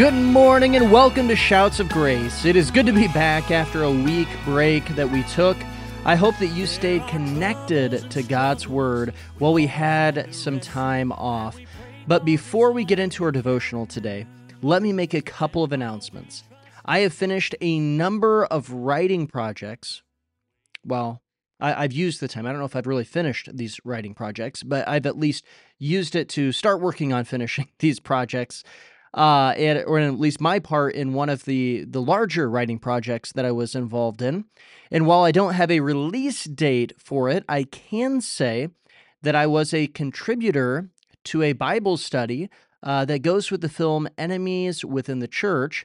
Good morning and welcome to Shouts of Grace. It is good to be back after a week break that we took. I hope that you stayed connected to God's Word while we had some time off. But before we get into our devotional today, let me make a couple of announcements. I have finished a number of writing projects. Well, I, have used the time. I don't know if I've really finished these writing projects, but I've at least used it to start working on finishing these projects uh, and, or at least my part in one of the the larger writing projects that I was involved in. And while I don't have a release date for it, I can say that I was a contributor to a Bible study uh, that goes with the film Enemies Within the Church.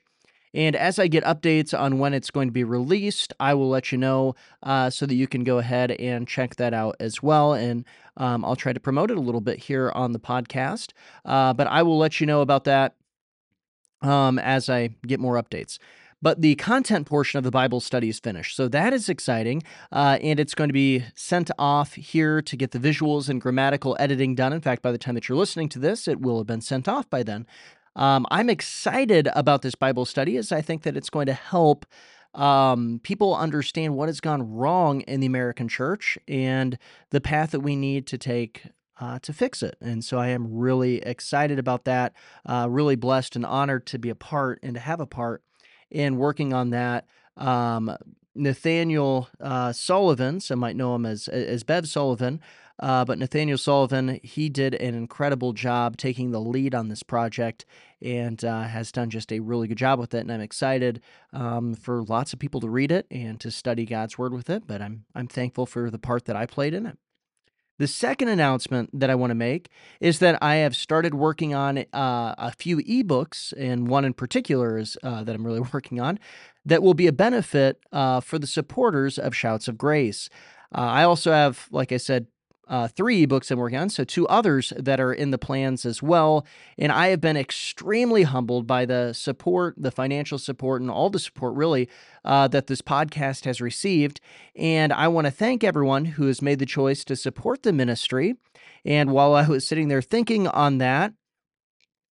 And as I get updates on when it's going to be released, I will let you know uh, so that you can go ahead and check that out as well. And um, I'll try to promote it a little bit here on the podcast. Uh, but I will let you know about that um, as I get more updates. But the content portion of the Bible study is finished. So that is exciting. Uh, and it's going to be sent off here to get the visuals and grammatical editing done. In fact, by the time that you're listening to this, it will have been sent off by then. Um, I'm excited about this Bible study as I think that it's going to help um, people understand what has gone wrong in the American church and the path that we need to take uh, to fix it. And so I am really excited about that. Uh, really blessed and honored to be a part and to have a part in working on that. Um, Nathaniel uh, Sullivan, some might know him as as Bev Sullivan, uh, but Nathaniel Sullivan, he did an incredible job taking the lead on this project and uh, has done just a really good job with it. And I'm excited um, for lots of people to read it and to study God's Word with it. But I'm I'm thankful for the part that I played in it. The second announcement that I want to make is that I have started working on uh, a few ebooks, and one in particular is uh, that I'm really working on that will be a benefit uh, for the supporters of Shouts of Grace. Uh, I also have, like I said, uh, three books I'm working on, so two others that are in the plans as well. And I have been extremely humbled by the support, the financial support, and all the support really uh, that this podcast has received. And I want to thank everyone who has made the choice to support the ministry. And while I was sitting there thinking on that,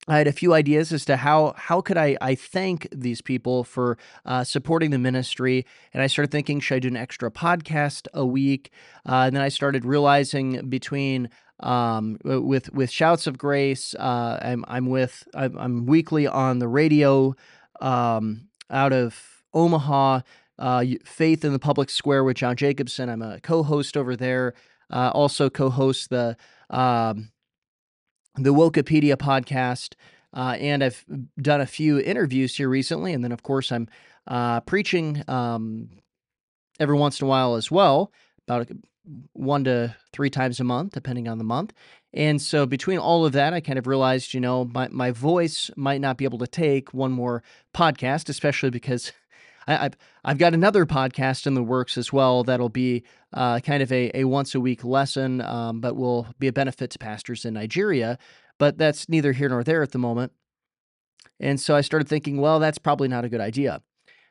I had a few ideas as to how how could I I thank these people for uh, supporting the ministry, and I started thinking, should I do an extra podcast a week? Uh, and then I started realizing between um, with with shouts of grace, uh, I'm I'm with I'm, I'm, weekly on the radio um, out of Omaha. Uh, Faith in the Public Square with John Jacobson. I'm a co-host over there. Uh, also co-host the um, the Wikipedia podcast, uh, and I've done a few interviews here recently. And then, of course, I'm uh, preaching um, every once in a while as well, about one to three times a month, depending on the month. And so, between all of that, I kind of realized, you know, my, my voice might not be able to take one more podcast, especially because I, have I've got another podcast in the works as well that'll be uh, kind of a, a once a week lesson, um, but will be a benefit to pastors in Nigeria. But that's neither here nor there at the moment. And so I started thinking, well, that's probably not a good idea.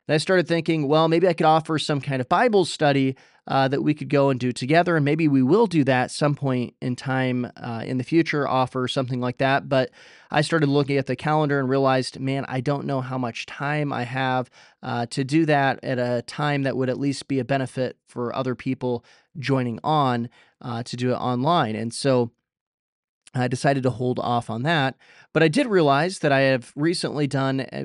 And I started thinking, well, maybe I could offer some kind of Bible study uh, that we could go and do together. And maybe we will do that some point in time uh, in the future, offer something like that. But I started looking at the calendar and realized, man, I don't know how much time I have uh, to do that at a time that would at least be a benefit for other people joining on uh, to do it online. And so I decided to hold off on that. But I did realize that I have recently done uh,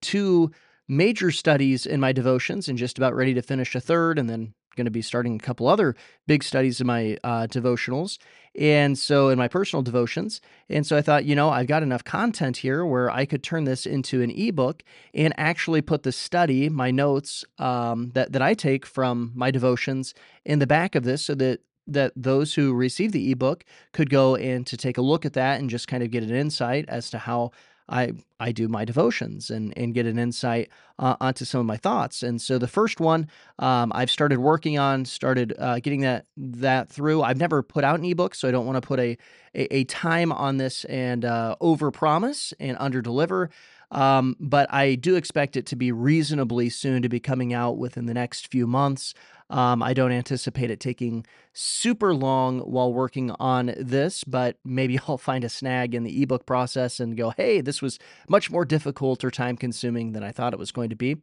two major studies in my devotions and just about ready to finish a third and then going to be starting a couple other big studies in my uh, devotionals and so in my personal devotions and so i thought you know i've got enough content here where i could turn this into an ebook and actually put the study my notes um, that, that i take from my devotions in the back of this so that that those who receive the ebook could go and to take a look at that and just kind of get an insight as to how I I do my devotions and and get an insight uh, onto some of my thoughts. And so the first one um, I've started working on, started uh, getting that that through. I've never put out an ebook, so I don't want to put a, a, a time on this and uh, over promise and under deliver. Um, but I do expect it to be reasonably soon to be coming out within the next few months. Um, I don't anticipate it taking super long while working on this, but maybe I'll find a snag in the ebook process and go, hey, this was much more difficult or time consuming than I thought it was going to be.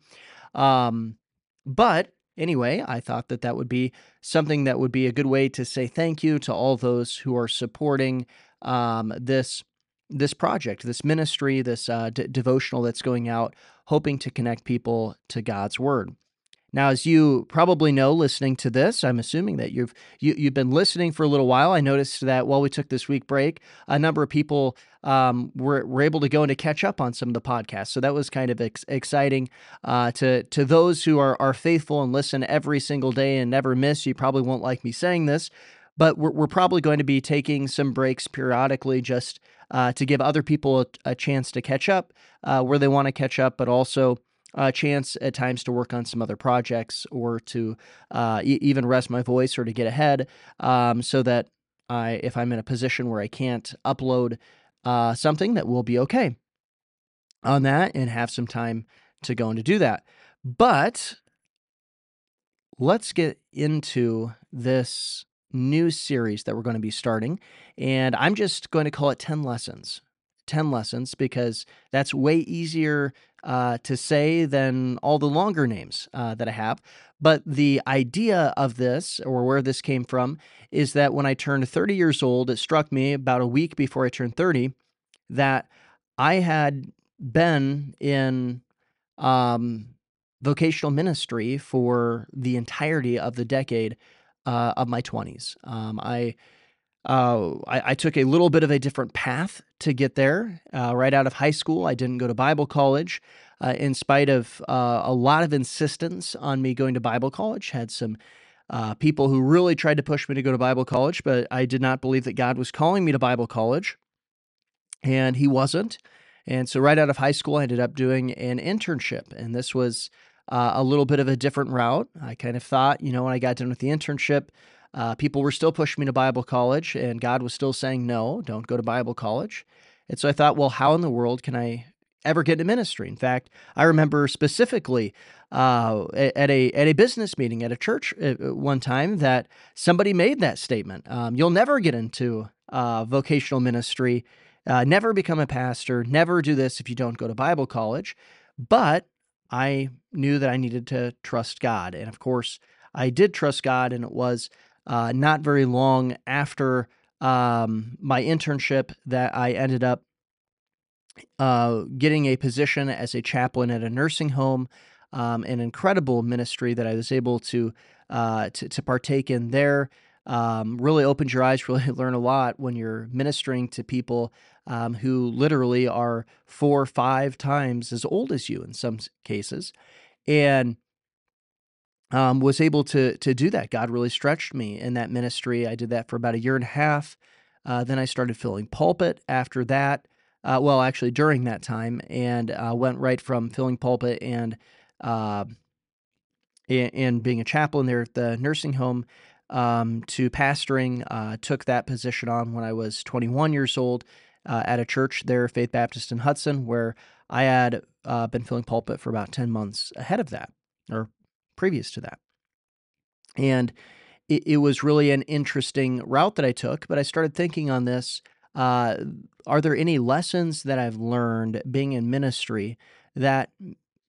Um, but anyway, I thought that that would be something that would be a good way to say thank you to all those who are supporting um, this this project, this ministry, this uh, d- devotional that's going out, hoping to connect people to God's word. Now, as you probably know, listening to this, I'm assuming that you've you, have you have been listening for a little while. I noticed that while we took this week break, a number of people um, were, were able to go and to catch up on some of the podcasts. So that was kind of ex- exciting uh, to to those who are are faithful and listen every single day and never miss. You probably won't like me saying this, but we're, we're probably going to be taking some breaks periodically just uh, to give other people a, a chance to catch up uh, where they want to catch up, but also a chance at times to work on some other projects or to uh, e- even rest my voice or to get ahead um, so that I, if I'm in a position where I can't upload uh, something, that will be okay on that and have some time to go and to do that. But let's get into this new series that we're going to be starting. And I'm just going to call it 10 lessons. 10 lessons because that's way easier uh, to say than all the longer names uh, that I have. But the idea of this, or where this came from, is that when I turned 30 years old, it struck me about a week before I turned 30 that I had been in um, vocational ministry for the entirety of the decade uh, of my 20s. Um, I uh, I, I, took a little bit of a different path to get there. Uh, right out of high school, I didn't go to Bible college. Uh, in spite of uh, a lot of insistence on me going to Bible college, had some uh, people who really tried to push me to go to Bible college, but I did not believe that God was calling me to Bible college, and He wasn't. And so, right out of high school, I ended up doing an internship, and this was uh, a little bit of a different route. I kind of thought, you know, when I got done with the internship, uh, people were still pushing me to Bible college, and God was still saying, no, don't go to Bible college. And so I thought, well, how in the world can I ever get into ministry? In fact, I remember specifically uh, at a at a business meeting at a church uh, one time that somebody made that statement. Um, You'll never get into uh, vocational ministry, uh, never become a pastor, never do this if you don't go to Bible college. But I knew that I needed to trust God, and of course, I did trust God, and it was uh, not very long after um, my internship that I ended up uh, getting a position as a chaplain at a nursing home, um, an incredible ministry that I was able to uh, to, to, partake in there. Um, really opens your eyes, really learn a lot when you're ministering to people um, who literally are four or five times as old as you in some cases. And um, was able to to do that. God really stretched me in that ministry. I did that for about a year and a half. Uh, then I started filling pulpit after that. Uh, well, actually, during that time, and uh, went right from filling pulpit and uh, and being a chaplain there at the nursing home um, to pastoring. Uh, took that position on when I was 21 years old uh, at a church there, Faith Baptist in Hudson, where I had been filling pulpit for about 10 months ahead of that, or previous to that. And it, it was really an interesting route that I took, but I started thinking on this. Uh, are there any lessons that I've learned being in ministry that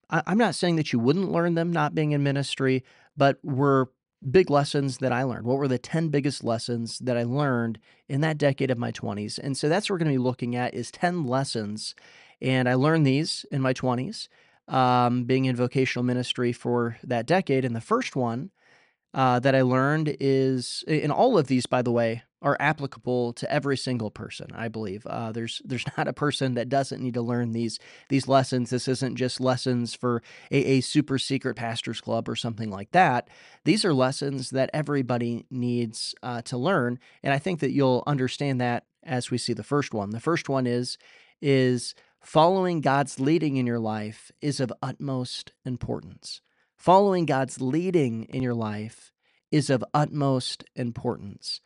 I, I'm not saying that you wouldn't learn them not being in ministry, but were big lessons that I learned? What were the 10 biggest lessons that I learned in that decade of my 20s? And so that's what we're going to be looking at is 10 lessons. And I learned these in my 20s um, being in vocational ministry for that decade. And the first one uh, that I learned is, and all of these, by the way, are applicable to every single person. I believe uh, there's there's not a person that doesn't need to learn these these lessons. This isn't just lessons for a, a super secret pastors club or something like that. These are lessons that everybody needs uh, to learn, and I think that you'll understand that as we see the first one. The first one is is Following God's leading in your life is of utmost importance. Following God's leading in your life is of utmost importance.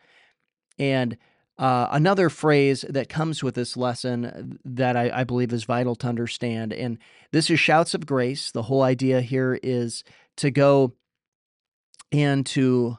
And uh, another phrase that comes with this lesson that I, I, believe is vital to understand, and this is shouts of grace. The whole idea here is to go and to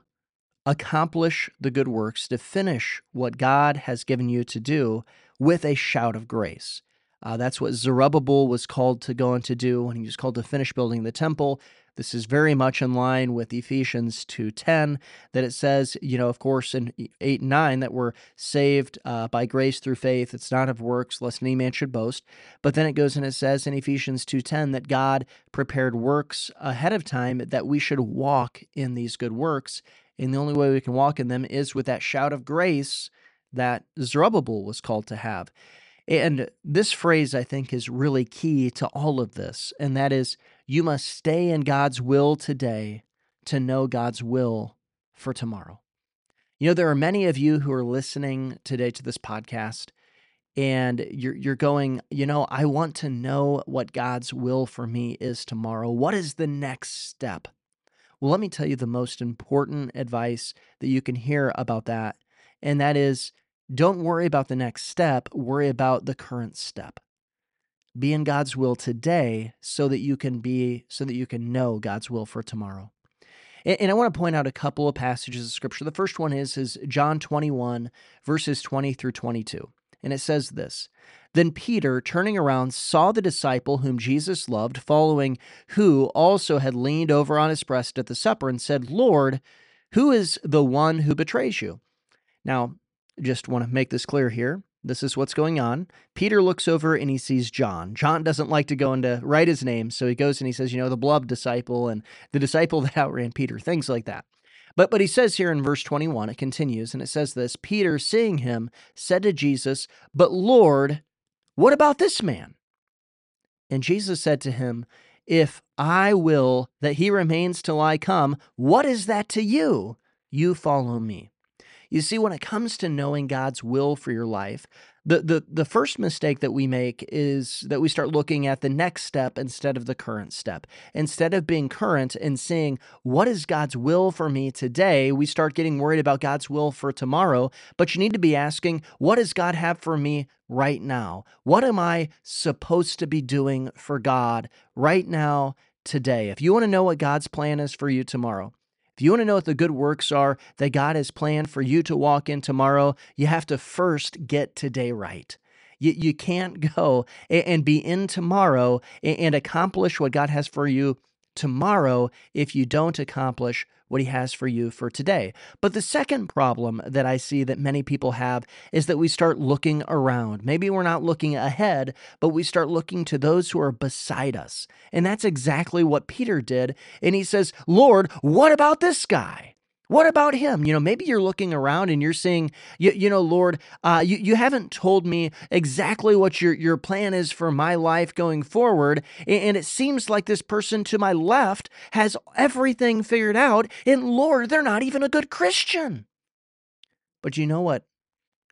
accomplish the good works, to finish what God has given you to do with a shout of grace. Uh, that's what Zerubbabel was called to go and to do when he was called to finish building the temple. This is very much in line with Ephesians 2:10 that it says, you know, of course in 8 and 9 that we're saved uh, by grace through faith. It's not of works lest any man should boast. But then it goes and it says in Ephesians 2:10 that God prepared works ahead of time that we should walk in these good works. And the only way we can walk in them is with that shout of grace that Zerubbabel was called to have. And this phrase, I think, is really key to all of this. And that is, you must stay in God's will today to know God's will for tomorrow. You know, there are many of you who are listening today to this podcast, and you're, you're going, you know, I want to know what God's will for me is tomorrow. What is the next step? Well, let me tell you the most important advice that you can hear about that. And that is don't worry about the next step, worry about the current step. Be in God's will today so that you can be so that you can know God's will for tomorrow. And, I want to point out a couple of passages of scripture. The first one is is John 21 verses 20 through 22. And it says this Then Peter, turning around, saw the disciple whom Jesus loved following, who also had leaned over on his breast at the supper and said, Lord, who is the one who betrays you? Now, just want to make this clear here. This is what's going on. Peter looks over and he sees John. John doesn't like to go and to write his name, so he goes and he says, you know, the beloved disciple and the disciple that outran Peter, things like that. But but he says here in verse 21, it continues, and it says this Peter, seeing him, said to Jesus, But Lord, what about this man? And Jesus said to him, If I will that he remains till I come, what is that to you? You follow me. You see, when it comes to knowing God's will for your life, the, the, the first mistake that we make is that we start looking at the next step instead of the current step. Instead of being current and seeing what is God's will for me today, we start getting worried about God's will for tomorrow. But you need to be asking, what does God have for me right now? What am I supposed to be doing for God right now, today? If you want to know what God's plan is for you tomorrow, if you want to know what the good works are that God has planned for you to walk in tomorrow, you have to first get today right. You, you can't go and be in tomorrow and accomplish what God has for you tomorrow if you don't accomplish what he has for you for today. But the second problem that I see that many people have is that we start looking around. Maybe we're not looking ahead, but we start looking to those who are beside us. And that's exactly what Peter did. And he says, Lord, what about this guy? What about him? You know, maybe you're looking around and you're saying, you, you know, Lord, uh, you, you haven't told me exactly what your, your plan is for my life going forward. And it seems like this person to my left has everything figured out. And Lord, they're not even a good Christian. But you know what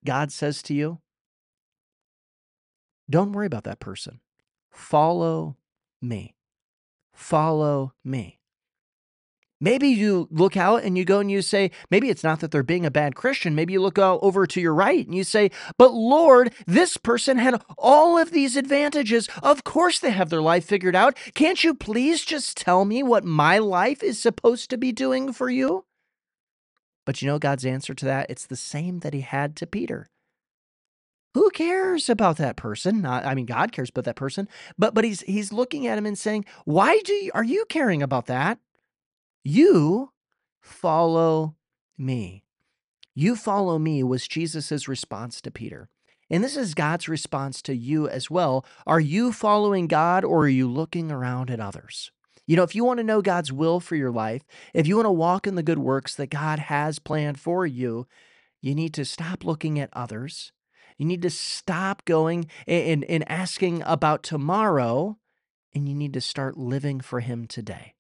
God says to you? Don't worry about that person. Follow me. Follow me. Maybe you look out and you go and you say, maybe it's not that they're being a bad Christian. Maybe you look over to your right and you say, but Lord, this person had all of these advantages. Of course they have their life figured out. Can't you please just tell me what my life is supposed to be doing for you? But you know God's answer to that? It's the same that he had to Peter. Who cares about that person? Not, I mean, God cares about that person, but but he's he's looking at him and saying, "Why do you, are you caring about that? You follow me. You follow me was Jesus' response to Peter. And this is God's response to you as well. Are you following God or are you looking around at others? You know, if you want to know God's will for your life, if you want to walk in the good works that God has planned for you, you need to stop looking at others. You need to stop going and, and asking about tomorrow, and you need to start living for Him today.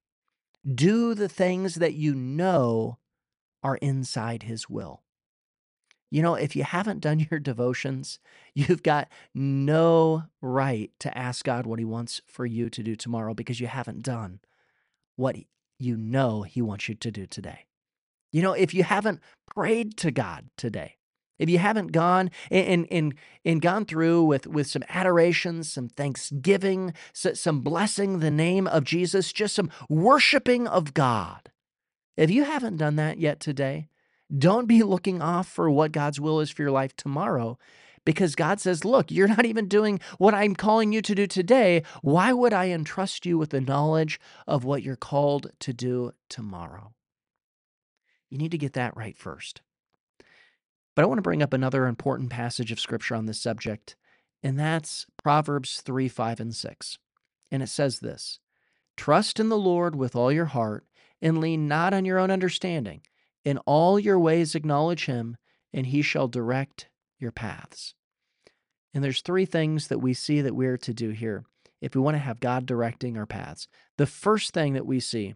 Do the things that you know are inside His will. You know, if you haven't done your devotions, you've got no right to ask God what He wants for you to do tomorrow because you haven't done what you know He wants you to do today. You know, if you haven't prayed to God today, if you haven't gone and, and, and gone through with, with some adoration, some thanksgiving, some blessing the name of Jesus, just some worshiping of God, If you haven't done that yet today, don't be looking off for what God's will is for your life tomorrow because God says, Look, you're not even doing what I'm calling you to do today. Why would I entrust you with the knowledge of what you're called to do tomorrow? You need to get that right first. But I want to bring up another important passage of scripture on this subject, and that's Proverbs 3 5 and 6. And it says this Trust in the Lord with all your heart and lean not on your own understanding. In all your ways acknowledge him, and he shall direct your paths. And there's three things that we see that we're to do here if we want to have God directing our paths. The first thing that we see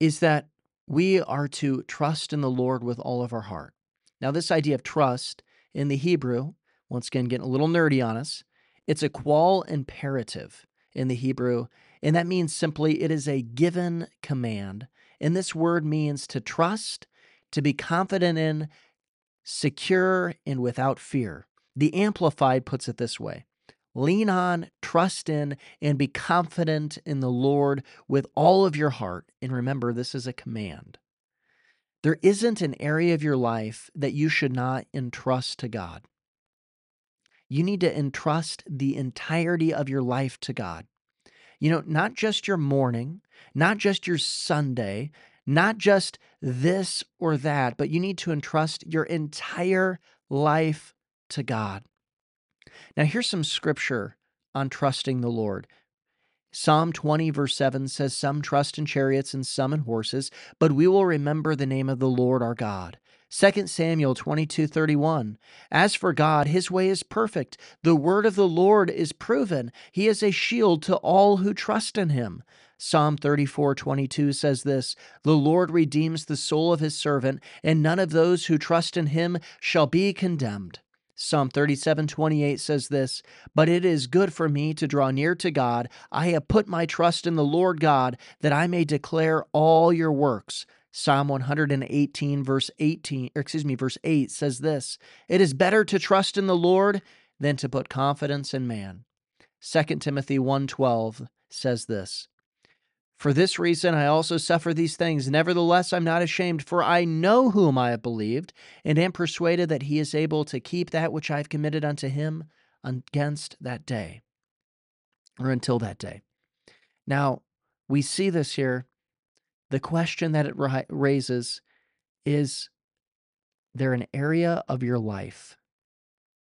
is that we are to trust in the Lord with all of our heart. Now, this idea of trust in the Hebrew, once again, getting a little nerdy on us, it's a Qal imperative in the Hebrew, and that means simply it is a given command. And this word means to trust, to be confident in, secure, and without fear. The Amplified puts it this way Lean on, trust in, and be confident in the Lord with all of your heart. And remember, this is a command. There isn't an area of your life that you should not entrust to God. You need to entrust the entirety of your life to God. You know, not just your morning, not just your Sunday, not just this or that, but you need to entrust your entire life to God. Now, here's some scripture on trusting the Lord. Psalm 20, verse 7 says, Some trust in chariots and some in horses, but we will remember the name of the Lord our God. 2 Samuel 22, 31. As for God, his way is perfect. The word of the Lord is proven. He is a shield to all who trust in him. Psalm 34 22 says this The Lord redeems the soul of his servant, and none of those who trust in him shall be condemned. Psalm 37:28 says this But it is good for me to draw near to God. I have put my trust in the Lord God, that I may declare all your works. Psalm 118, verse 18, excuse me, verse 8 says this It is better to trust in the Lord than to put confidence in man. 2 Timothy 1:12 says this for this reason, I also suffer these things. Nevertheless, I'm not ashamed, for I know whom I have believed, and am persuaded that he is able to keep that which I have committed unto him against that day, or until that day. Now, we see this here. The question that it raises is there an area of your life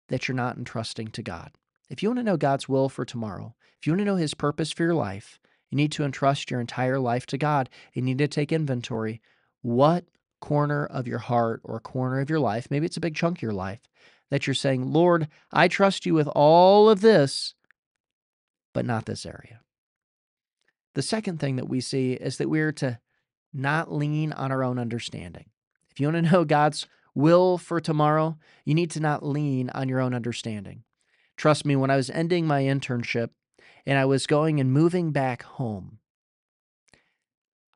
that you're not entrusting to God? If you want to know God's will for tomorrow, if you want to know his purpose for your life, you need to entrust your entire life to God. You need to take inventory. What corner of your heart or corner of your life, maybe it's a big chunk of your life, that you're saying, Lord, I trust you with all of this, but not this area. The second thing that we see is that we're to not lean on our own understanding. If you want to know God's will for tomorrow, you need to not lean on your own understanding. Trust me, when I was ending my internship, and I was going and moving back home.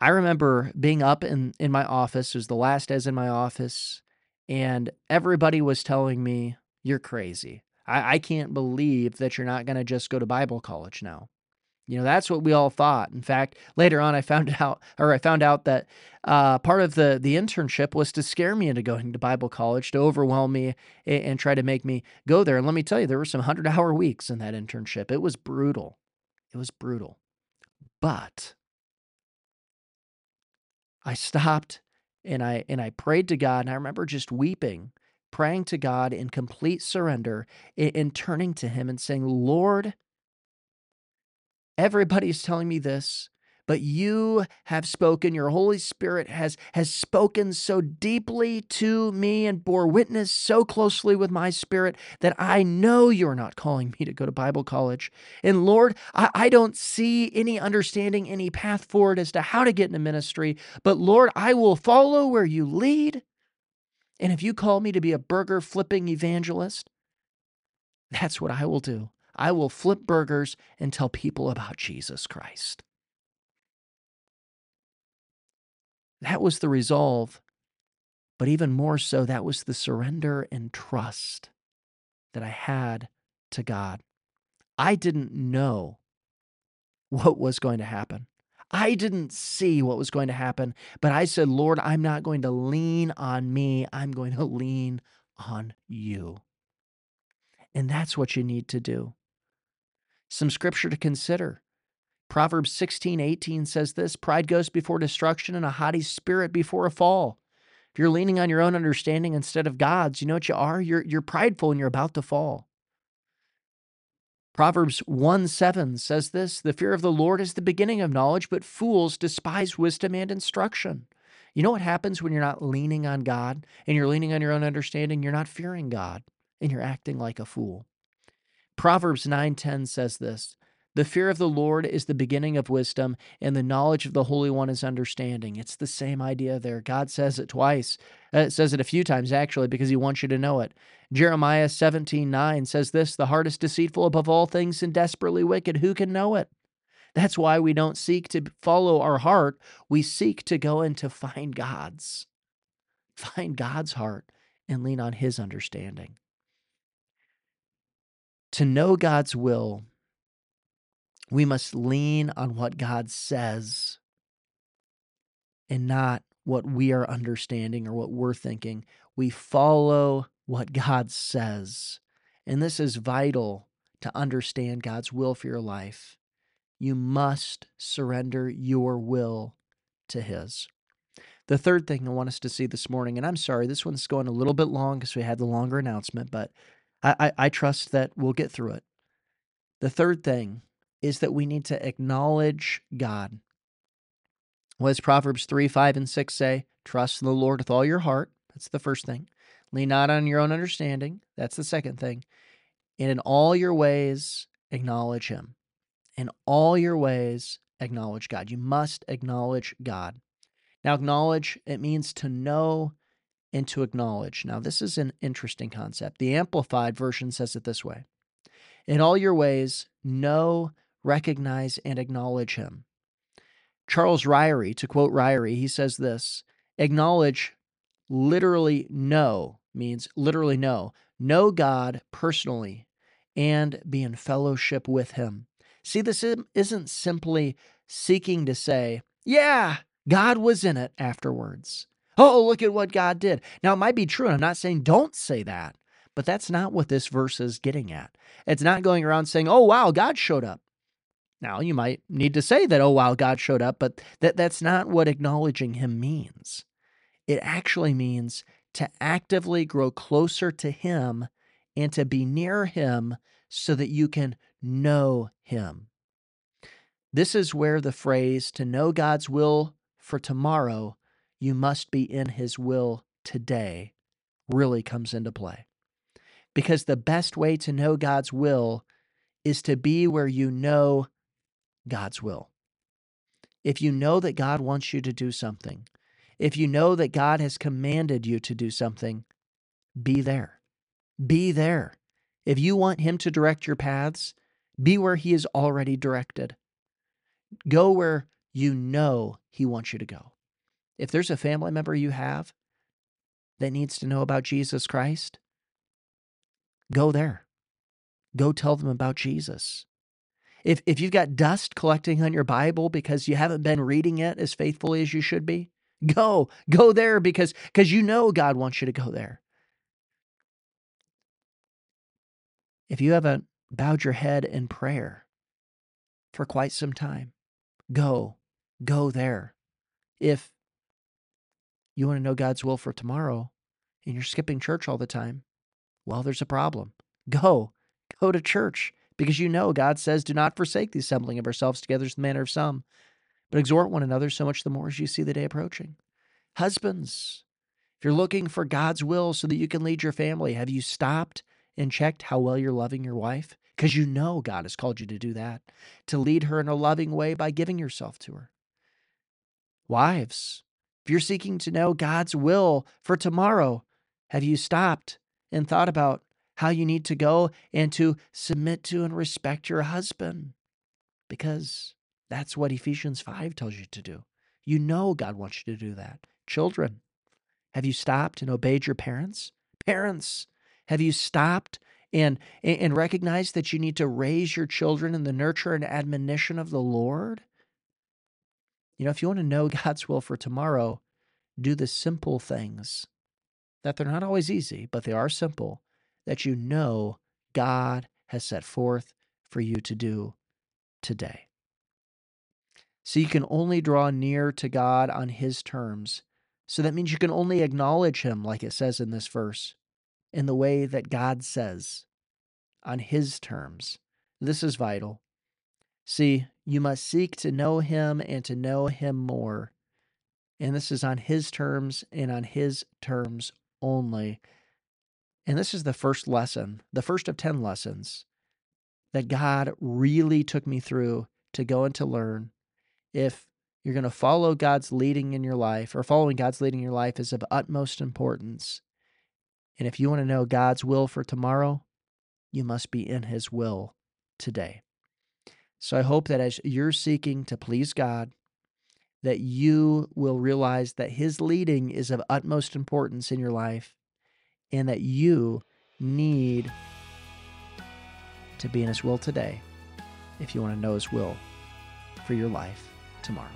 I remember being up in, in my office, it was the last days in my office, and everybody was telling me, You're crazy. I, I can't believe that you're not going to just go to Bible college now. You know, that's what we all thought. In fact, later on, I found out, or I found out that uh, part of the the internship was to scare me into going to Bible college, to overwhelm me and, and try to make me go there. And let me tell you, there were some hundred hour weeks in that internship. It was brutal. It was brutal. But I stopped and I and I prayed to God, and I remember just weeping, praying to God in complete surrender, and, and turning to Him and saying, "Lord." Everybody's telling me this, but you have spoken. Your Holy Spirit has, has spoken so deeply to me and bore witness so closely with my spirit that I know you're not calling me to go to Bible college. And Lord, I, I don't see any understanding, any path forward as to how to get into ministry, but Lord, I will follow where you lead. And if you call me to be a burger flipping evangelist, that's what I will do. I will flip burgers and tell people about Jesus Christ. That was the resolve. But even more so, that was the surrender and trust that I had to God. I didn't know what was going to happen. I didn't see what was going to happen, but I said, Lord, I'm not going to lean on me. I'm going to lean on you. And that's what you need to do. Some scripture to consider. Proverbs 16, 18 says this Pride goes before destruction and a haughty spirit before a fall. If you're leaning on your own understanding instead of God's, you know what you are? You're, you're prideful and you're about to fall. Proverbs 1 7 says this The fear of the Lord is the beginning of knowledge, but fools despise wisdom and instruction. You know what happens when you're not leaning on God and you're leaning on your own understanding? You're not fearing God and you're acting like a fool. Proverbs 9:10 says this, "The fear of the Lord is the beginning of wisdom, and the knowledge of the Holy One is understanding." It's the same idea there. God says it twice. Uh, it says it a few times actually because he wants you to know it. Jeremiah 17:9 says this, "The heart is deceitful above all things and desperately wicked. Who can know it?" That's why we don't seek to follow our heart. We seek to go and to find God's. Find God's heart and lean on his understanding. To know God's will, we must lean on what God says and not what we are understanding or what we're thinking. We follow what God says. And this is vital to understand God's will for your life. You must surrender your will to His. The third thing I want us to see this morning, and I'm sorry, this one's going a little bit long because we had the longer announcement, but I, I, I trust that we'll get through it. The third thing is that we need to acknowledge God. What does Proverbs 3, 5, and 6 say? Trust in the Lord with all your heart. That's the first thing. Lean not on your own understanding. That's the second thing. And in all your ways, acknowledge Him. In all your ways, acknowledge God. You must acknowledge God. Now, acknowledge, it means to know and to acknowledge. Now, this is an interesting concept. The Amplified Version says it this way In all your ways, know, recognize, and acknowledge Him. Charles Ryrie, to quote Ryrie, he says this acknowledge, literally know, means literally know. Know God personally and be in fellowship with Him. See, this isn't simply seeking to say, yeah, God was in it afterwards. Oh, look at what God did. Now, it might be true. And I'm not saying don't say that, but that's not what this verse is getting at. It's not going around saying, oh, wow, God showed up. Now, you might need to say that, oh, wow, God showed up, but that, that's not what acknowledging Him means. It actually means to actively grow closer to Him and to be near Him so that you can know Him. This is where the phrase to know God's will for tomorrow you must be in His will today really comes into play. Because the best way to know God's will is to be where you know God's will. If you know that God wants you to do something, if you know that God has commanded you to do something, be there. Be there. If you want Him to direct your paths, be where He is already directed. Go where you know He wants you to go. If there's a family member you have that needs to know about Jesus Christ, go there. Go tell them about Jesus. If, if you've got dust collecting on your Bible because you haven't been reading it as faithfully as you should be, go. Go there because, because you know God wants you to go there. If you haven't bowed your head in prayer for quite some time, go. Go there. If you want to know God's will for tomorrow and you're skipping church all the time, well, there's a problem. Go. Go to church because you know God says, do not forsake the assembling of ourselves together as the manner of some, but exhort one another so much the more as you see the day approaching. Husbands, if you're looking for God's will so that you can lead your family, have you stopped and checked how well you're loving your wife? Because you know God has called you to do that, to lead her in a loving way by giving yourself to her. Wives, if you're seeking to know God's will for tomorrow, have you stopped and thought about how you need to go and to submit to and respect your husband? Because that's what Ephesians 5 tells you to do. You know God wants you to do that. Children, have you stopped and obeyed your parents? Parents, have you stopped and, and recognized that you need to raise your children in the nurture and admonition of the Lord? You know, if you want to know God's will for tomorrow, do the simple things that they're not always easy, but they are simple that you know God has set forth for you to do today. So you can only draw near to God on His terms. So that means you can only acknowledge Him, like it says in this verse, in the way that God says, on His terms. This is vital. See, you must seek to know Him and to know Him more. And this is on His terms and on His terms only. And this is the first lesson, the first of 10 lessons that God really took me through to go and to learn. If you're going to follow God's leading in your life, or following God's leading in your life is of utmost importance. And if you want to know God's will for tomorrow, you must be in His will today. So I hope that as you're seeking to please God, that you will realize that His leading is of utmost importance in your life and that you need to be in His will today if you want to know His will for your life tomorrow.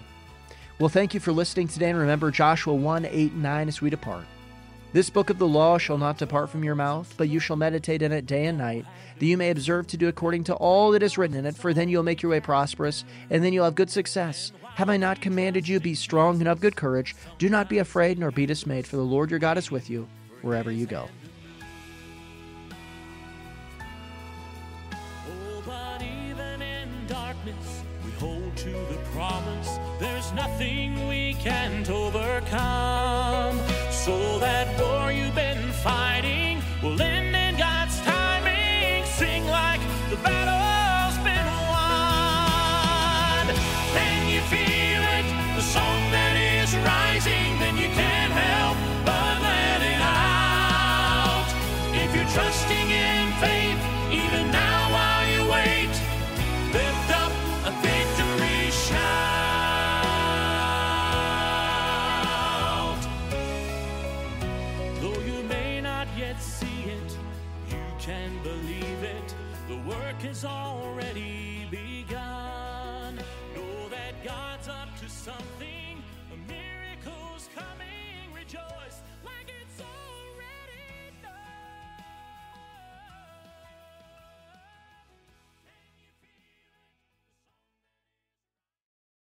Well, thank you for listening today, and remember Joshua 1 8 9 as we depart. This book of the law shall not depart from your mouth, but you shall meditate in it day and night, that you may observe to do according to all that is written in it, for then you'll make your way prosperous, and then you'll have good success. Have I not commanded you, be strong and of good courage? Do not be afraid nor be dismayed, for the Lord your God is with you wherever you go. Oh, There's nothing we can't overcome. Something. A miracle's coming. Rejoice.